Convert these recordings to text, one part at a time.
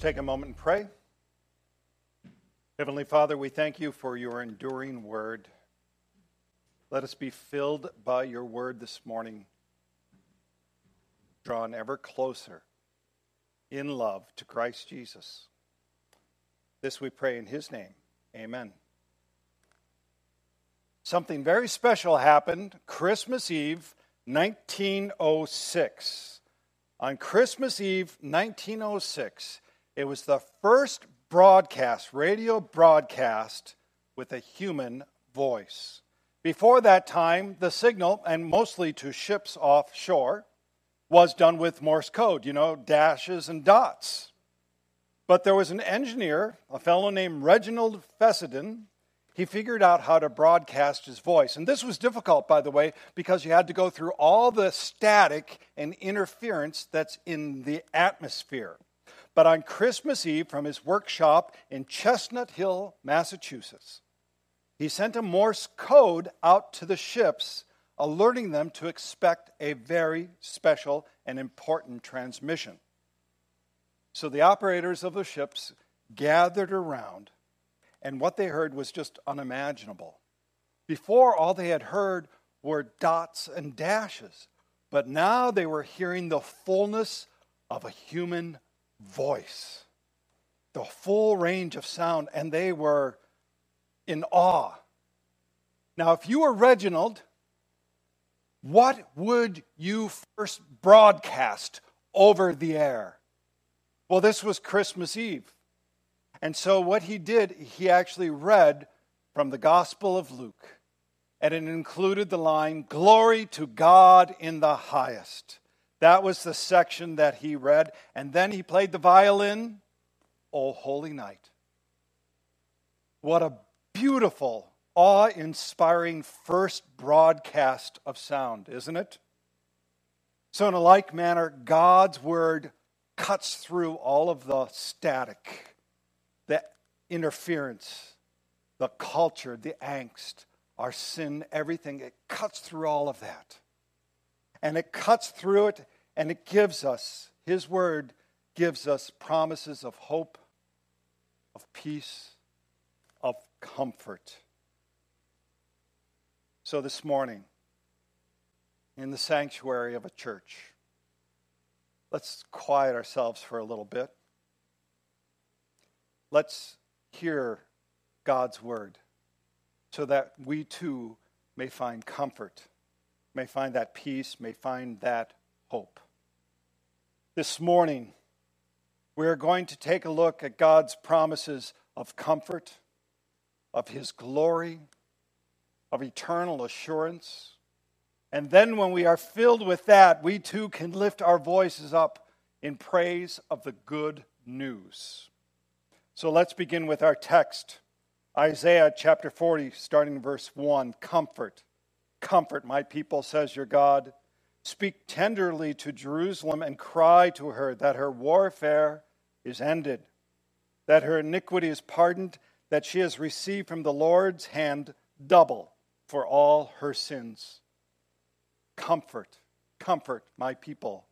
take a moment and pray. Heavenly Father, we thank you for your enduring word. Let us be filled by your word this morning, drawn ever closer in love to Christ Jesus. This we pray in his name. Amen. Something very special happened Christmas Eve, 1906. On Christmas Eve, 1906, it was the first broadcast, radio broadcast, with a human voice. Before that time, the signal, and mostly to ships offshore, was done with Morse code, you know, dashes and dots. But there was an engineer, a fellow named Reginald Fessenden. He figured out how to broadcast his voice. And this was difficult, by the way, because you had to go through all the static and interference that's in the atmosphere. But on Christmas Eve, from his workshop in Chestnut Hill, Massachusetts, he sent a Morse code out to the ships alerting them to expect a very special and important transmission. So the operators of the ships gathered around, and what they heard was just unimaginable. Before, all they had heard were dots and dashes, but now they were hearing the fullness of a human voice, the full range of sound, and they were in awe. Now, if you were Reginald, what would you first broadcast over the air? Well, this was Christmas Eve. And so, what he did, he actually read from the Gospel of Luke. And it included the line, Glory to God in the highest. That was the section that he read. And then he played the violin, O Holy Night. What a beautiful awe inspiring first broadcast of sound, isn't it? So, in a like manner, God's word cuts through all of the static, the interference, the culture, the angst, our sin, everything. It cuts through all of that. And it cuts through it and it gives us, His word gives us promises of hope, of peace, of comfort. So this morning, in the sanctuary of a church, let's quiet ourselves for a little bit. Let's hear God's word so that we too may find comfort, may find that peace, may find that hope. This morning, we're going to take a look at God's promises of comfort, of His glory, of eternal assurance. And then, when we are filled with that, we too can lift our voices up in praise of the good news. So let's begin with our text Isaiah chapter 40, starting verse 1. Comfort, comfort, my people, says your God. Speak tenderly to Jerusalem and cry to her that her warfare is ended, that her iniquity is pardoned, that she has received from the Lord's hand double for all her sins. Comfort, comfort my people,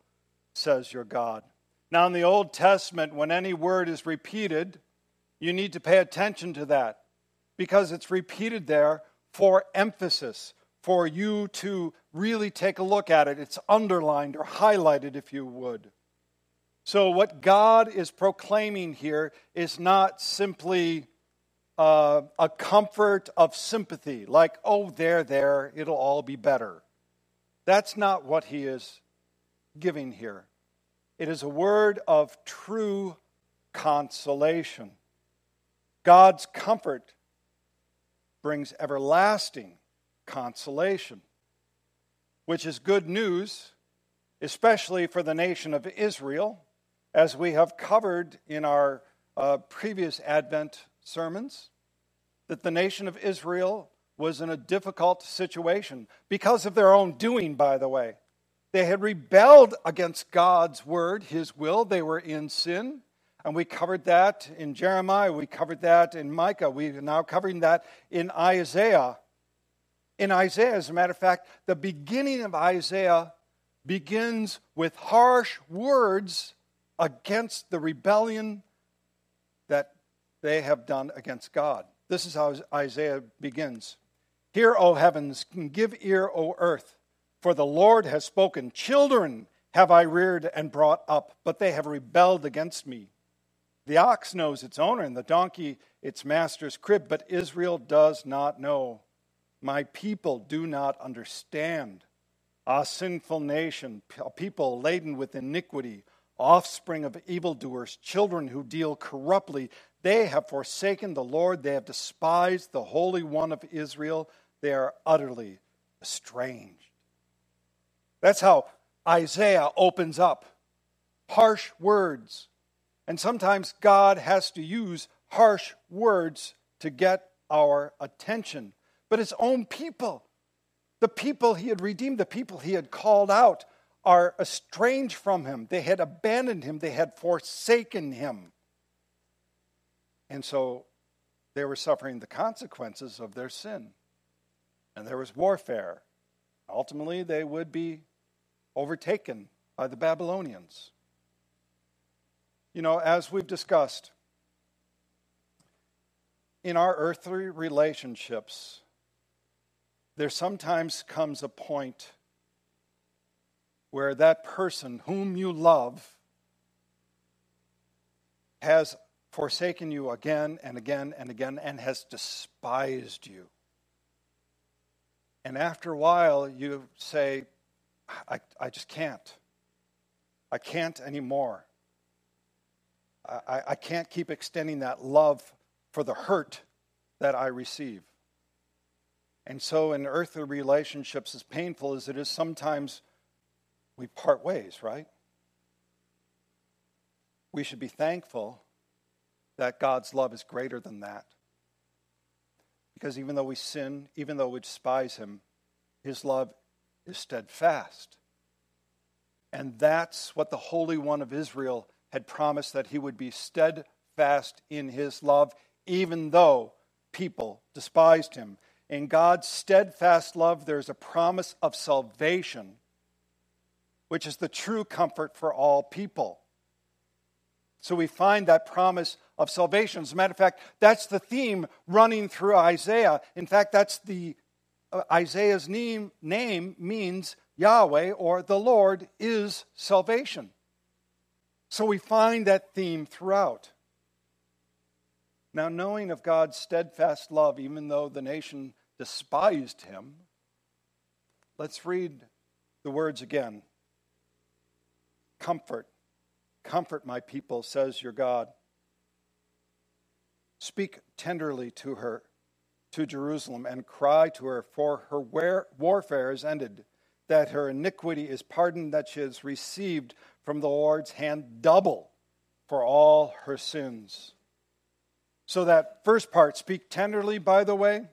says your God. Now, in the Old Testament, when any word is repeated, you need to pay attention to that because it's repeated there for emphasis, for you to really take a look at it. It's underlined or highlighted, if you would. So, what God is proclaiming here is not simply uh, a comfort of sympathy, like, oh, there, there, it'll all be better. That's not what he is giving here. It is a word of true consolation. God's comfort brings everlasting consolation, which is good news, especially for the nation of Israel, as we have covered in our uh, previous Advent sermons that the nation of Israel was in a difficult situation because of their own doing, by the way. They had rebelled against God's word, his will. They were in sin. And we covered that in Jeremiah. We covered that in Micah. We're now covering that in Isaiah. In Isaiah, as a matter of fact, the beginning of Isaiah begins with harsh words against the rebellion that they have done against God. This is how Isaiah begins Hear, O heavens, give ear, O earth, for the Lord has spoken. Children have I reared and brought up, but they have rebelled against me. The ox knows its owner, and the donkey its master's crib, but Israel does not know. My people do not understand. A sinful nation, a people laden with iniquity, offspring of evildoers, children who deal corruptly. They have forsaken the Lord. They have despised the Holy One of Israel. They are utterly estranged. That's how Isaiah opens up harsh words. And sometimes God has to use harsh words to get our attention. But his own people, the people he had redeemed, the people he had called out, are estranged from him. They had abandoned him, they had forsaken him. And so they were suffering the consequences of their sin. And there was warfare. Ultimately, they would be overtaken by the Babylonians. You know, as we've discussed, in our earthly relationships, there sometimes comes a point where that person whom you love has forsaken you again and again and again and has despised you. And after a while, you say, I, I just can't. I can't anymore. I, I can't keep extending that love for the hurt that I receive. And so, in earthly relationships, as painful as it is, sometimes we part ways, right? We should be thankful that God's love is greater than that. Because even though we sin, even though we despise Him, His love is steadfast. And that's what the Holy One of Israel had promised that He would be steadfast in His love, even though people despised him. In God's steadfast love, there's a promise of salvation, which is the true comfort for all people. So we find that promise of salvation. As a matter of fact, that's the theme running through Isaiah. In fact, that's the uh, Isaiah's name, name means Yahweh or the Lord is salvation. So we find that theme throughout. Now, knowing of God's steadfast love, even though the nation despised him, let's read the words again. Comfort, comfort my people, says your God. Speak tenderly to her, to Jerusalem, and cry to her, for her warfare is ended, that her iniquity is pardoned, that she has received from the Lord's hand double for all her sins. So, that first part, speak tenderly, by the way,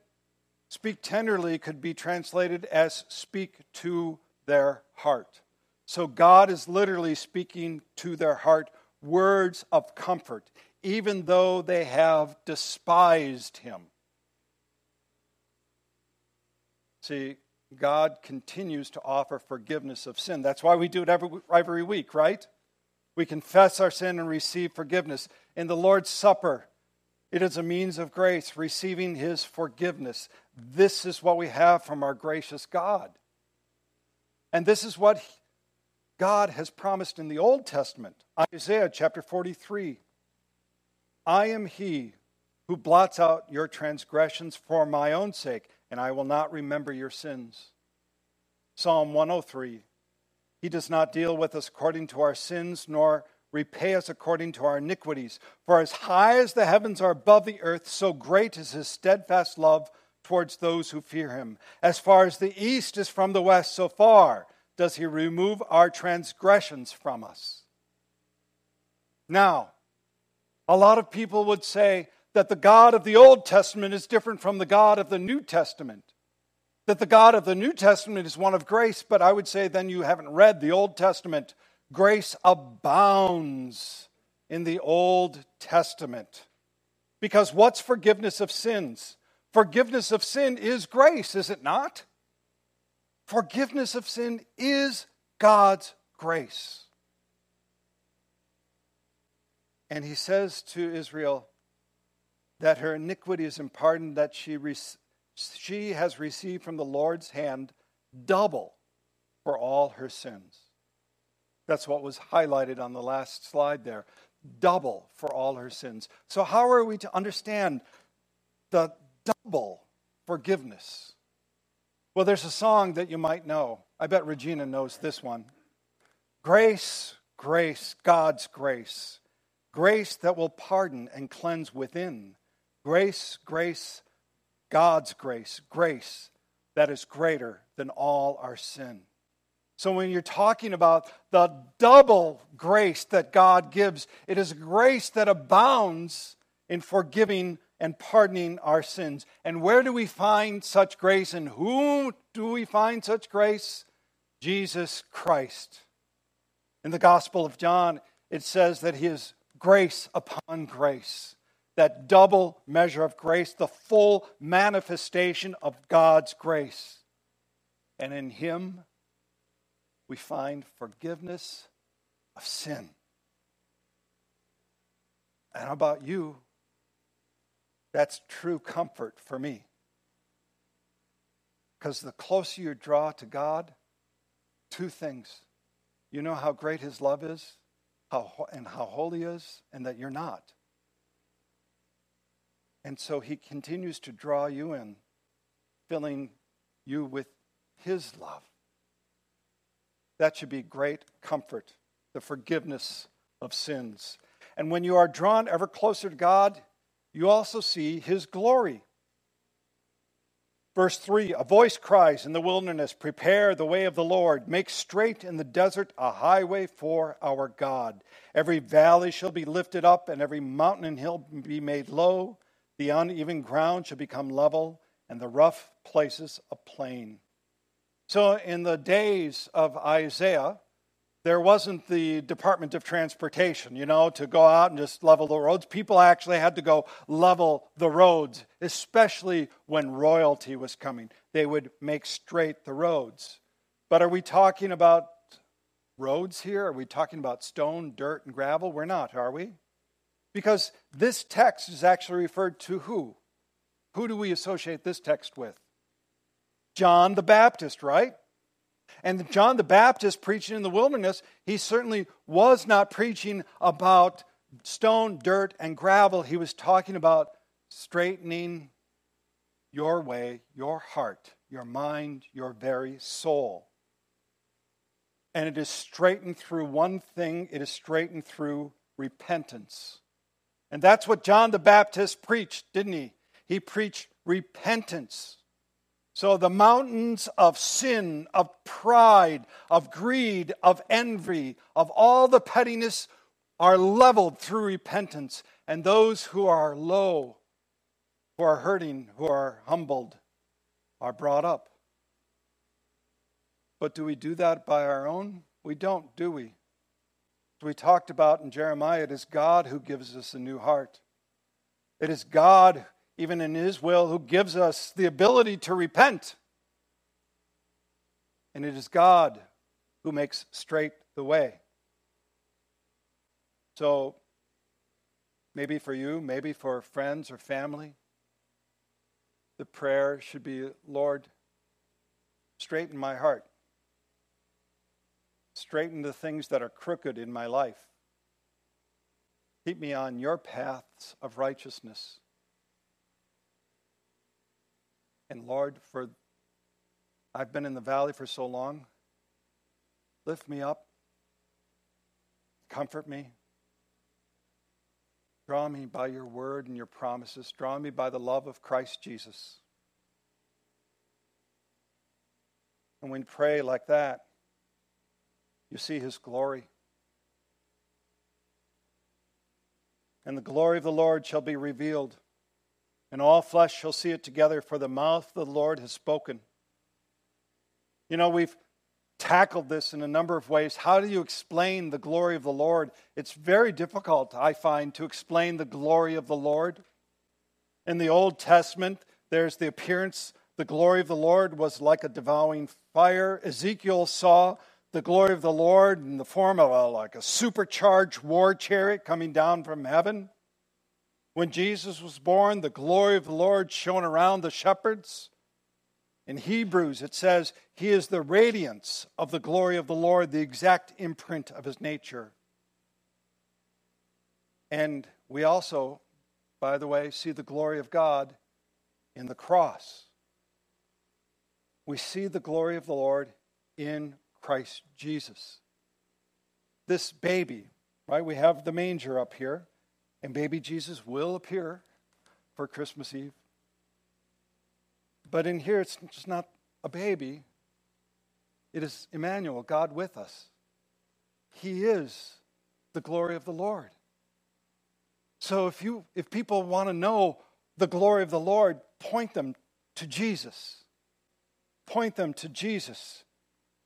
speak tenderly could be translated as speak to their heart. So, God is literally speaking to their heart words of comfort, even though they have despised Him. See, God continues to offer forgiveness of sin. That's why we do it every, every week, right? We confess our sin and receive forgiveness. In the Lord's Supper, it is a means of grace, receiving His forgiveness. This is what we have from our gracious God. And this is what God has promised in the Old Testament. Isaiah chapter 43 I am He who blots out your transgressions for my own sake, and I will not remember your sins. Psalm 103 He does not deal with us according to our sins, nor repay us according to our iniquities. For as high as the heavens are above the earth, so great is his steadfast love towards those who fear him. As far as the east is from the west, so far does he remove our transgressions from us. Now, a lot of people would say that the God of the Old Testament is different from the God of the New Testament. That the God of the New Testament is one of grace, but I would say then you haven't read the Old Testament Grace abounds in the Old Testament. Because what's forgiveness of sins? Forgiveness of sin is grace, is it not? Forgiveness of sin is God's grace. And he says to Israel, that her iniquity is pardoned, that she, re- she has received from the Lord's hand double for all her sins. That's what was highlighted on the last slide there. Double for all her sins. So, how are we to understand the double forgiveness? Well, there's a song that you might know. I bet Regina knows this one Grace, grace, God's grace. Grace that will pardon and cleanse within. Grace, grace, God's grace. Grace that is greater than all our sin. So, when you're talking about the double grace that God gives, it is grace that abounds in forgiving and pardoning our sins. And where do we find such grace and who do we find such grace? Jesus Christ. In the Gospel of John, it says that he is grace upon grace, that double measure of grace, the full manifestation of God's grace. And in him, we find forgiveness of sin. And how about you? That's true comfort for me. Because the closer you draw to God, two things. You know how great His love is how, and how holy is, and that you're not. And so He continues to draw you in, filling you with His love. That should be great comfort, the forgiveness of sins. And when you are drawn ever closer to God, you also see his glory. Verse 3 A voice cries in the wilderness, Prepare the way of the Lord, make straight in the desert a highway for our God. Every valley shall be lifted up, and every mountain and hill be made low. The uneven ground shall become level, and the rough places a plain. So, in the days of Isaiah, there wasn't the Department of Transportation, you know, to go out and just level the roads. People actually had to go level the roads, especially when royalty was coming. They would make straight the roads. But are we talking about roads here? Are we talking about stone, dirt, and gravel? We're not, are we? Because this text is actually referred to who? Who do we associate this text with? John the Baptist, right? And John the Baptist preaching in the wilderness, he certainly was not preaching about stone, dirt, and gravel. He was talking about straightening your way, your heart, your mind, your very soul. And it is straightened through one thing it is straightened through repentance. And that's what John the Baptist preached, didn't he? He preached repentance. So the mountains of sin, of pride, of greed, of envy, of all the pettiness are leveled through repentance. And those who are low, who are hurting, who are humbled, are brought up. But do we do that by our own? We don't, do we? We talked about in Jeremiah, it is God who gives us a new heart. It is God even in His will, who gives us the ability to repent. And it is God who makes straight the way. So, maybe for you, maybe for friends or family, the prayer should be Lord, straighten my heart, straighten the things that are crooked in my life. Keep me on your paths of righteousness. And Lord, for I've been in the valley for so long, lift me up, comfort me, draw me by your word and your promises, draw me by the love of Christ Jesus. And when you pray like that, you see his glory. And the glory of the Lord shall be revealed and all flesh shall see it together, for the mouth of the Lord has spoken. You know, we've tackled this in a number of ways. How do you explain the glory of the Lord? It's very difficult, I find, to explain the glory of the Lord. In the Old Testament, there's the appearance, the glory of the Lord was like a devouring fire. Ezekiel saw the glory of the Lord in the form of a, like a supercharged war chariot coming down from heaven. When Jesus was born, the glory of the Lord shone around the shepherds. In Hebrews, it says, He is the radiance of the glory of the Lord, the exact imprint of His nature. And we also, by the way, see the glory of God in the cross. We see the glory of the Lord in Christ Jesus. This baby, right? We have the manger up here, and baby Jesus will appear for Christmas Eve. But in here, it's just not a baby, it is Emmanuel, God with us. He is the glory of the Lord. So if you if people want to know the glory of the Lord, point them to Jesus. Point them to Jesus.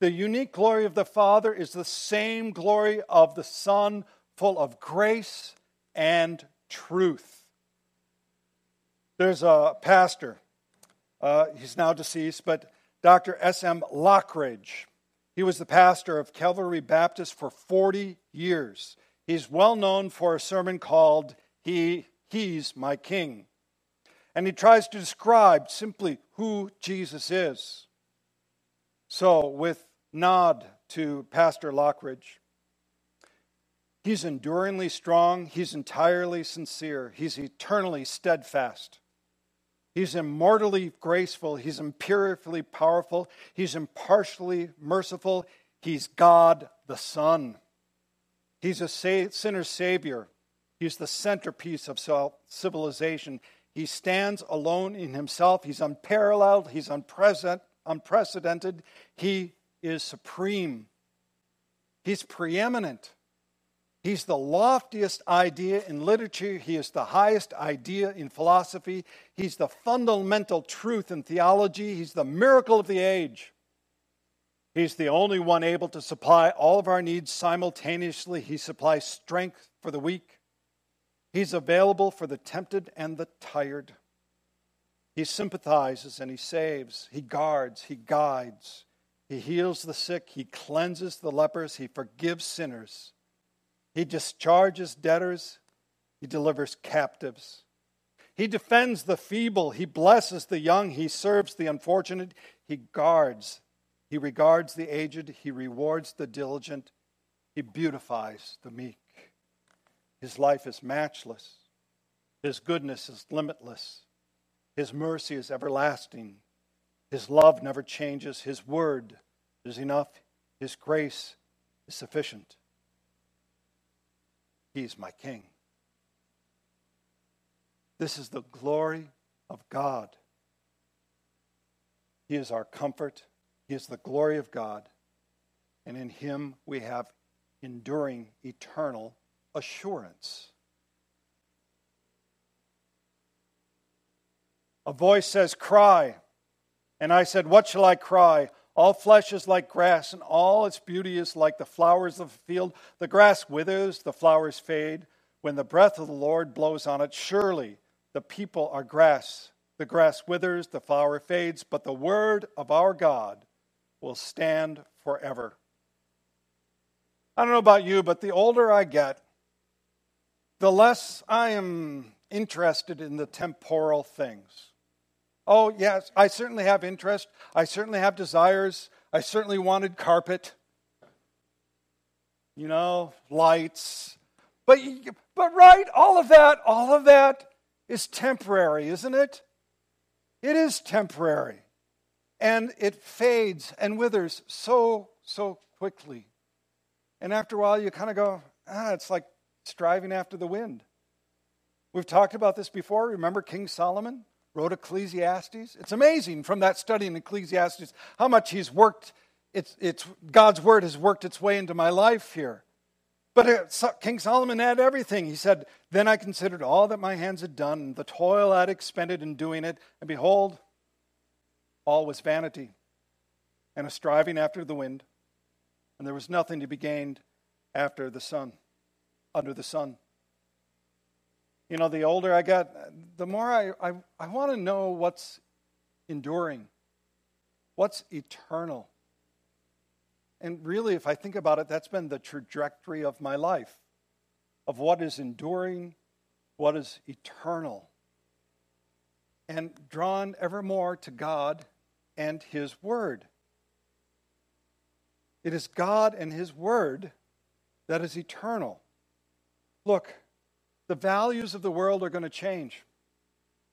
The unique glory of the Father is the same glory of the Son, full of grace and truth. There's a pastor, uh, he's now deceased, but Dr. S.M. Lockridge. He was the pastor of Calvary Baptist for 40 years. He's well known for a sermon called he, He's My King. And he tries to describe simply who Jesus is. So, with nod to Pastor Lockridge, he's enduringly strong, he's entirely sincere, he's eternally steadfast. He's immortally graceful. He's empirically powerful. He's impartially merciful. He's God the Son. He's a sinner's Savior. He's the centerpiece of civilization. He stands alone in himself. He's unparalleled. He's unprecedented. He is supreme. He's preeminent. He's the loftiest idea in literature. He is the highest idea in philosophy. He's the fundamental truth in theology. He's the miracle of the age. He's the only one able to supply all of our needs simultaneously. He supplies strength for the weak, He's available for the tempted and the tired. He sympathizes and he saves. He guards. He guides. He heals the sick. He cleanses the lepers. He forgives sinners. He discharges debtors. He delivers captives. He defends the feeble. He blesses the young. He serves the unfortunate. He guards. He regards the aged. He rewards the diligent. He beautifies the meek. His life is matchless. His goodness is limitless. His mercy is everlasting. His love never changes. His word is enough. His grace is sufficient. He's my king. This is the glory of God. He is our comfort. He is the glory of God. And in him we have enduring, eternal assurance. A voice says, Cry. And I said, What shall I cry? All flesh is like grass, and all its beauty is like the flowers of the field. The grass withers, the flowers fade. When the breath of the Lord blows on it, surely the people are grass. The grass withers, the flower fades, but the word of our God will stand forever. I don't know about you, but the older I get, the less I am interested in the temporal things. Oh, yes, I certainly have interest. I certainly have desires. I certainly wanted carpet, you know, lights. But, but right, all of that, all of that is temporary, isn't it? It is temporary. And it fades and withers so, so quickly. And after a while, you kind of go, ah, it's like striving after the wind. We've talked about this before. Remember King Solomon wrote Ecclesiastes? It's amazing from that study in Ecclesiastes how much he's worked, it's, it's, God's word has worked its way into my life here. But King Solomon had everything. He said, Then I considered all that my hands had done, the toil I'd expended in doing it, and behold, all was vanity and a striving after the wind, and there was nothing to be gained after the sun under the sun. You know, the older I get, the more I, I, I want to know what's enduring, what's eternal. And really, if I think about it, that's been the trajectory of my life of what is enduring, what is eternal, and drawn evermore to God and His Word. It is God and His Word that is eternal. Look, the values of the world are going to change,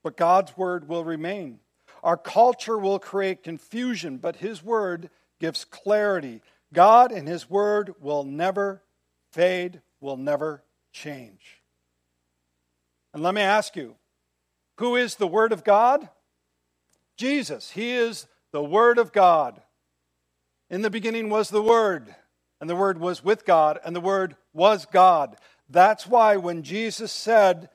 but God's Word will remain. Our culture will create confusion, but His Word gives clarity. God and His Word will never fade, will never change. And let me ask you who is the Word of God? Jesus. He is the Word of God. In the beginning was the Word, and the Word was with God, and the Word was God. That's why when Jesus said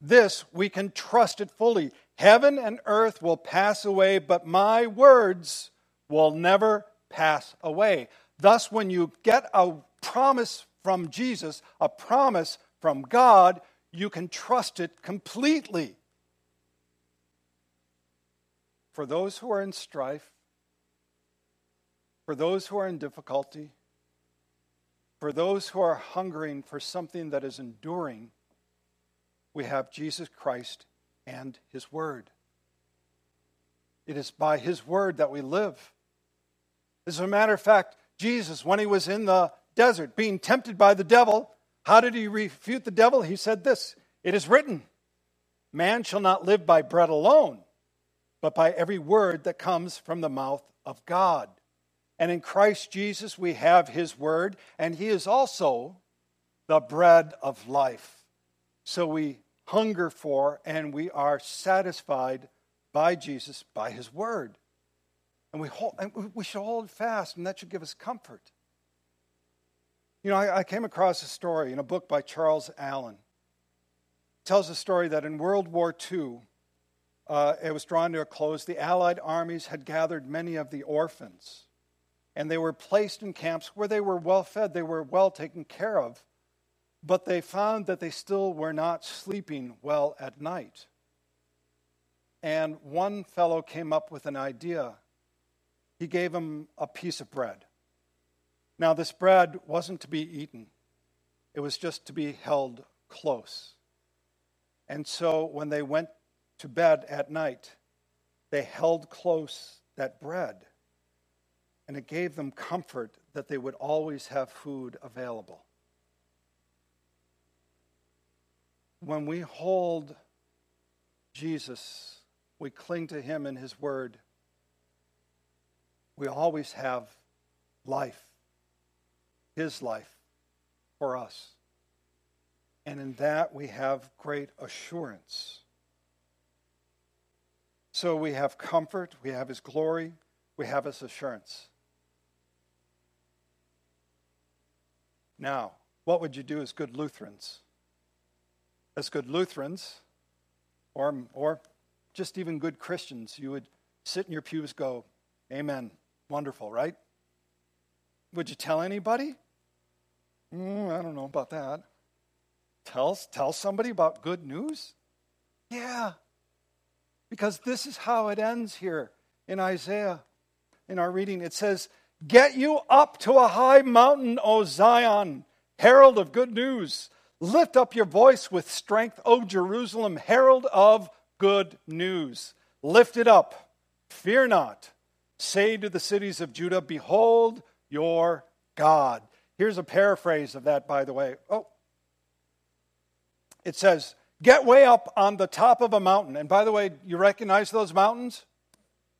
this, we can trust it fully. Heaven and earth will pass away, but my words will never pass away. Thus, when you get a promise from Jesus, a promise from God, you can trust it completely. For those who are in strife, for those who are in difficulty, for those who are hungering for something that is enduring, we have Jesus Christ and His Word. It is by His Word that we live. As a matter of fact, Jesus, when he was in the desert being tempted by the devil, how did he refute the devil? He said this It is written, Man shall not live by bread alone, but by every word that comes from the mouth of God. And in Christ Jesus, we have his word, and he is also the bread of life. So we hunger for and we are satisfied by Jesus, by his word. And we, hold, and we should hold fast, and that should give us comfort. You know, I, I came across a story in a book by Charles Allen. It tells a story that in World War II, uh, it was drawn to a close. The Allied armies had gathered many of the orphans, and they were placed in camps where they were well fed, they were well taken care of, but they found that they still were not sleeping well at night. And one fellow came up with an idea. He gave them a piece of bread. Now, this bread wasn't to be eaten, it was just to be held close. And so when they went to bed at night, they held close that bread. And it gave them comfort that they would always have food available. When we hold Jesus, we cling to him and his word, we always have life his life for us. And in that we have great assurance. So we have comfort, we have his glory, we have his assurance. Now, what would you do as good Lutherans? As good Lutherans, or, or just even good Christians, you would sit in your pews, go, Amen. Wonderful, right? Would you tell anybody? Mm, I don't know about that. Tell, tell somebody about good news? Yeah. Because this is how it ends here in Isaiah. In our reading, it says, Get you up to a high mountain, O Zion, herald of good news. Lift up your voice with strength, O Jerusalem, herald of good news. Lift it up, fear not. Say to the cities of Judah, Behold your God. Here's a paraphrase of that, by the way. Oh, it says, Get way up on the top of a mountain. And by the way, you recognize those mountains?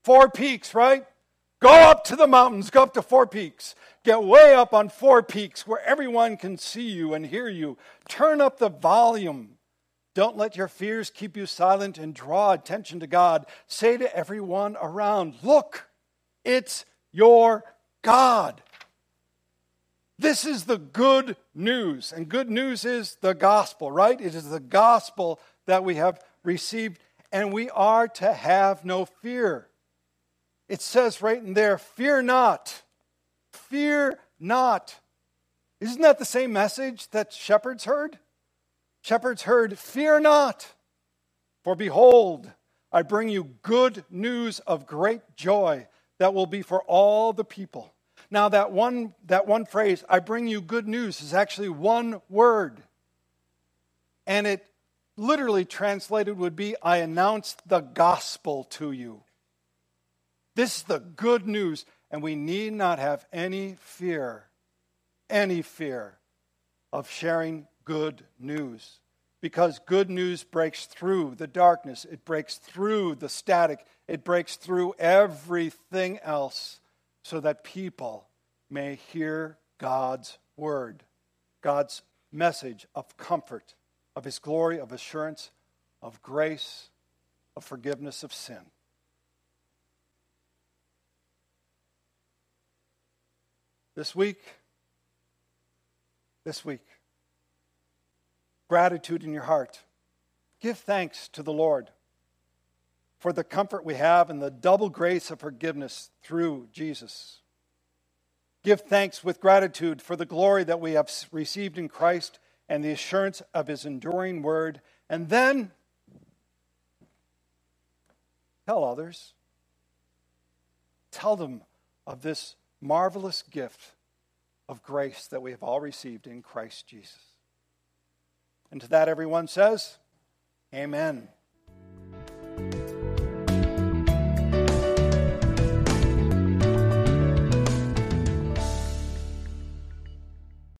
Four peaks, right? Go up to the mountains, go up to four peaks. Get way up on four peaks where everyone can see you and hear you. Turn up the volume. Don't let your fears keep you silent and draw attention to God. Say to everyone around, Look, it's your God. This is the good news. And good news is the gospel, right? It is the gospel that we have received, and we are to have no fear. It says right in there, fear not. Fear not. Isn't that the same message that shepherds heard? Shepherds heard, Fear not, for behold, I bring you good news of great joy that will be for all the people. Now, that one, that one phrase, I bring you good news, is actually one word. And it literally translated would be I announce the gospel to you. This is the good news, and we need not have any fear, any fear of sharing good news. Because good news breaks through the darkness, it breaks through the static, it breaks through everything else so that people may hear God's word, God's message of comfort, of his glory, of assurance, of grace, of forgiveness of sin. This week, this week, gratitude in your heart. Give thanks to the Lord for the comfort we have and the double grace of forgiveness through Jesus. Give thanks with gratitude for the glory that we have received in Christ and the assurance of his enduring word. And then tell others. Tell them of this marvelous gift of grace that we have all received in Christ Jesus. And to that, everyone says, Amen.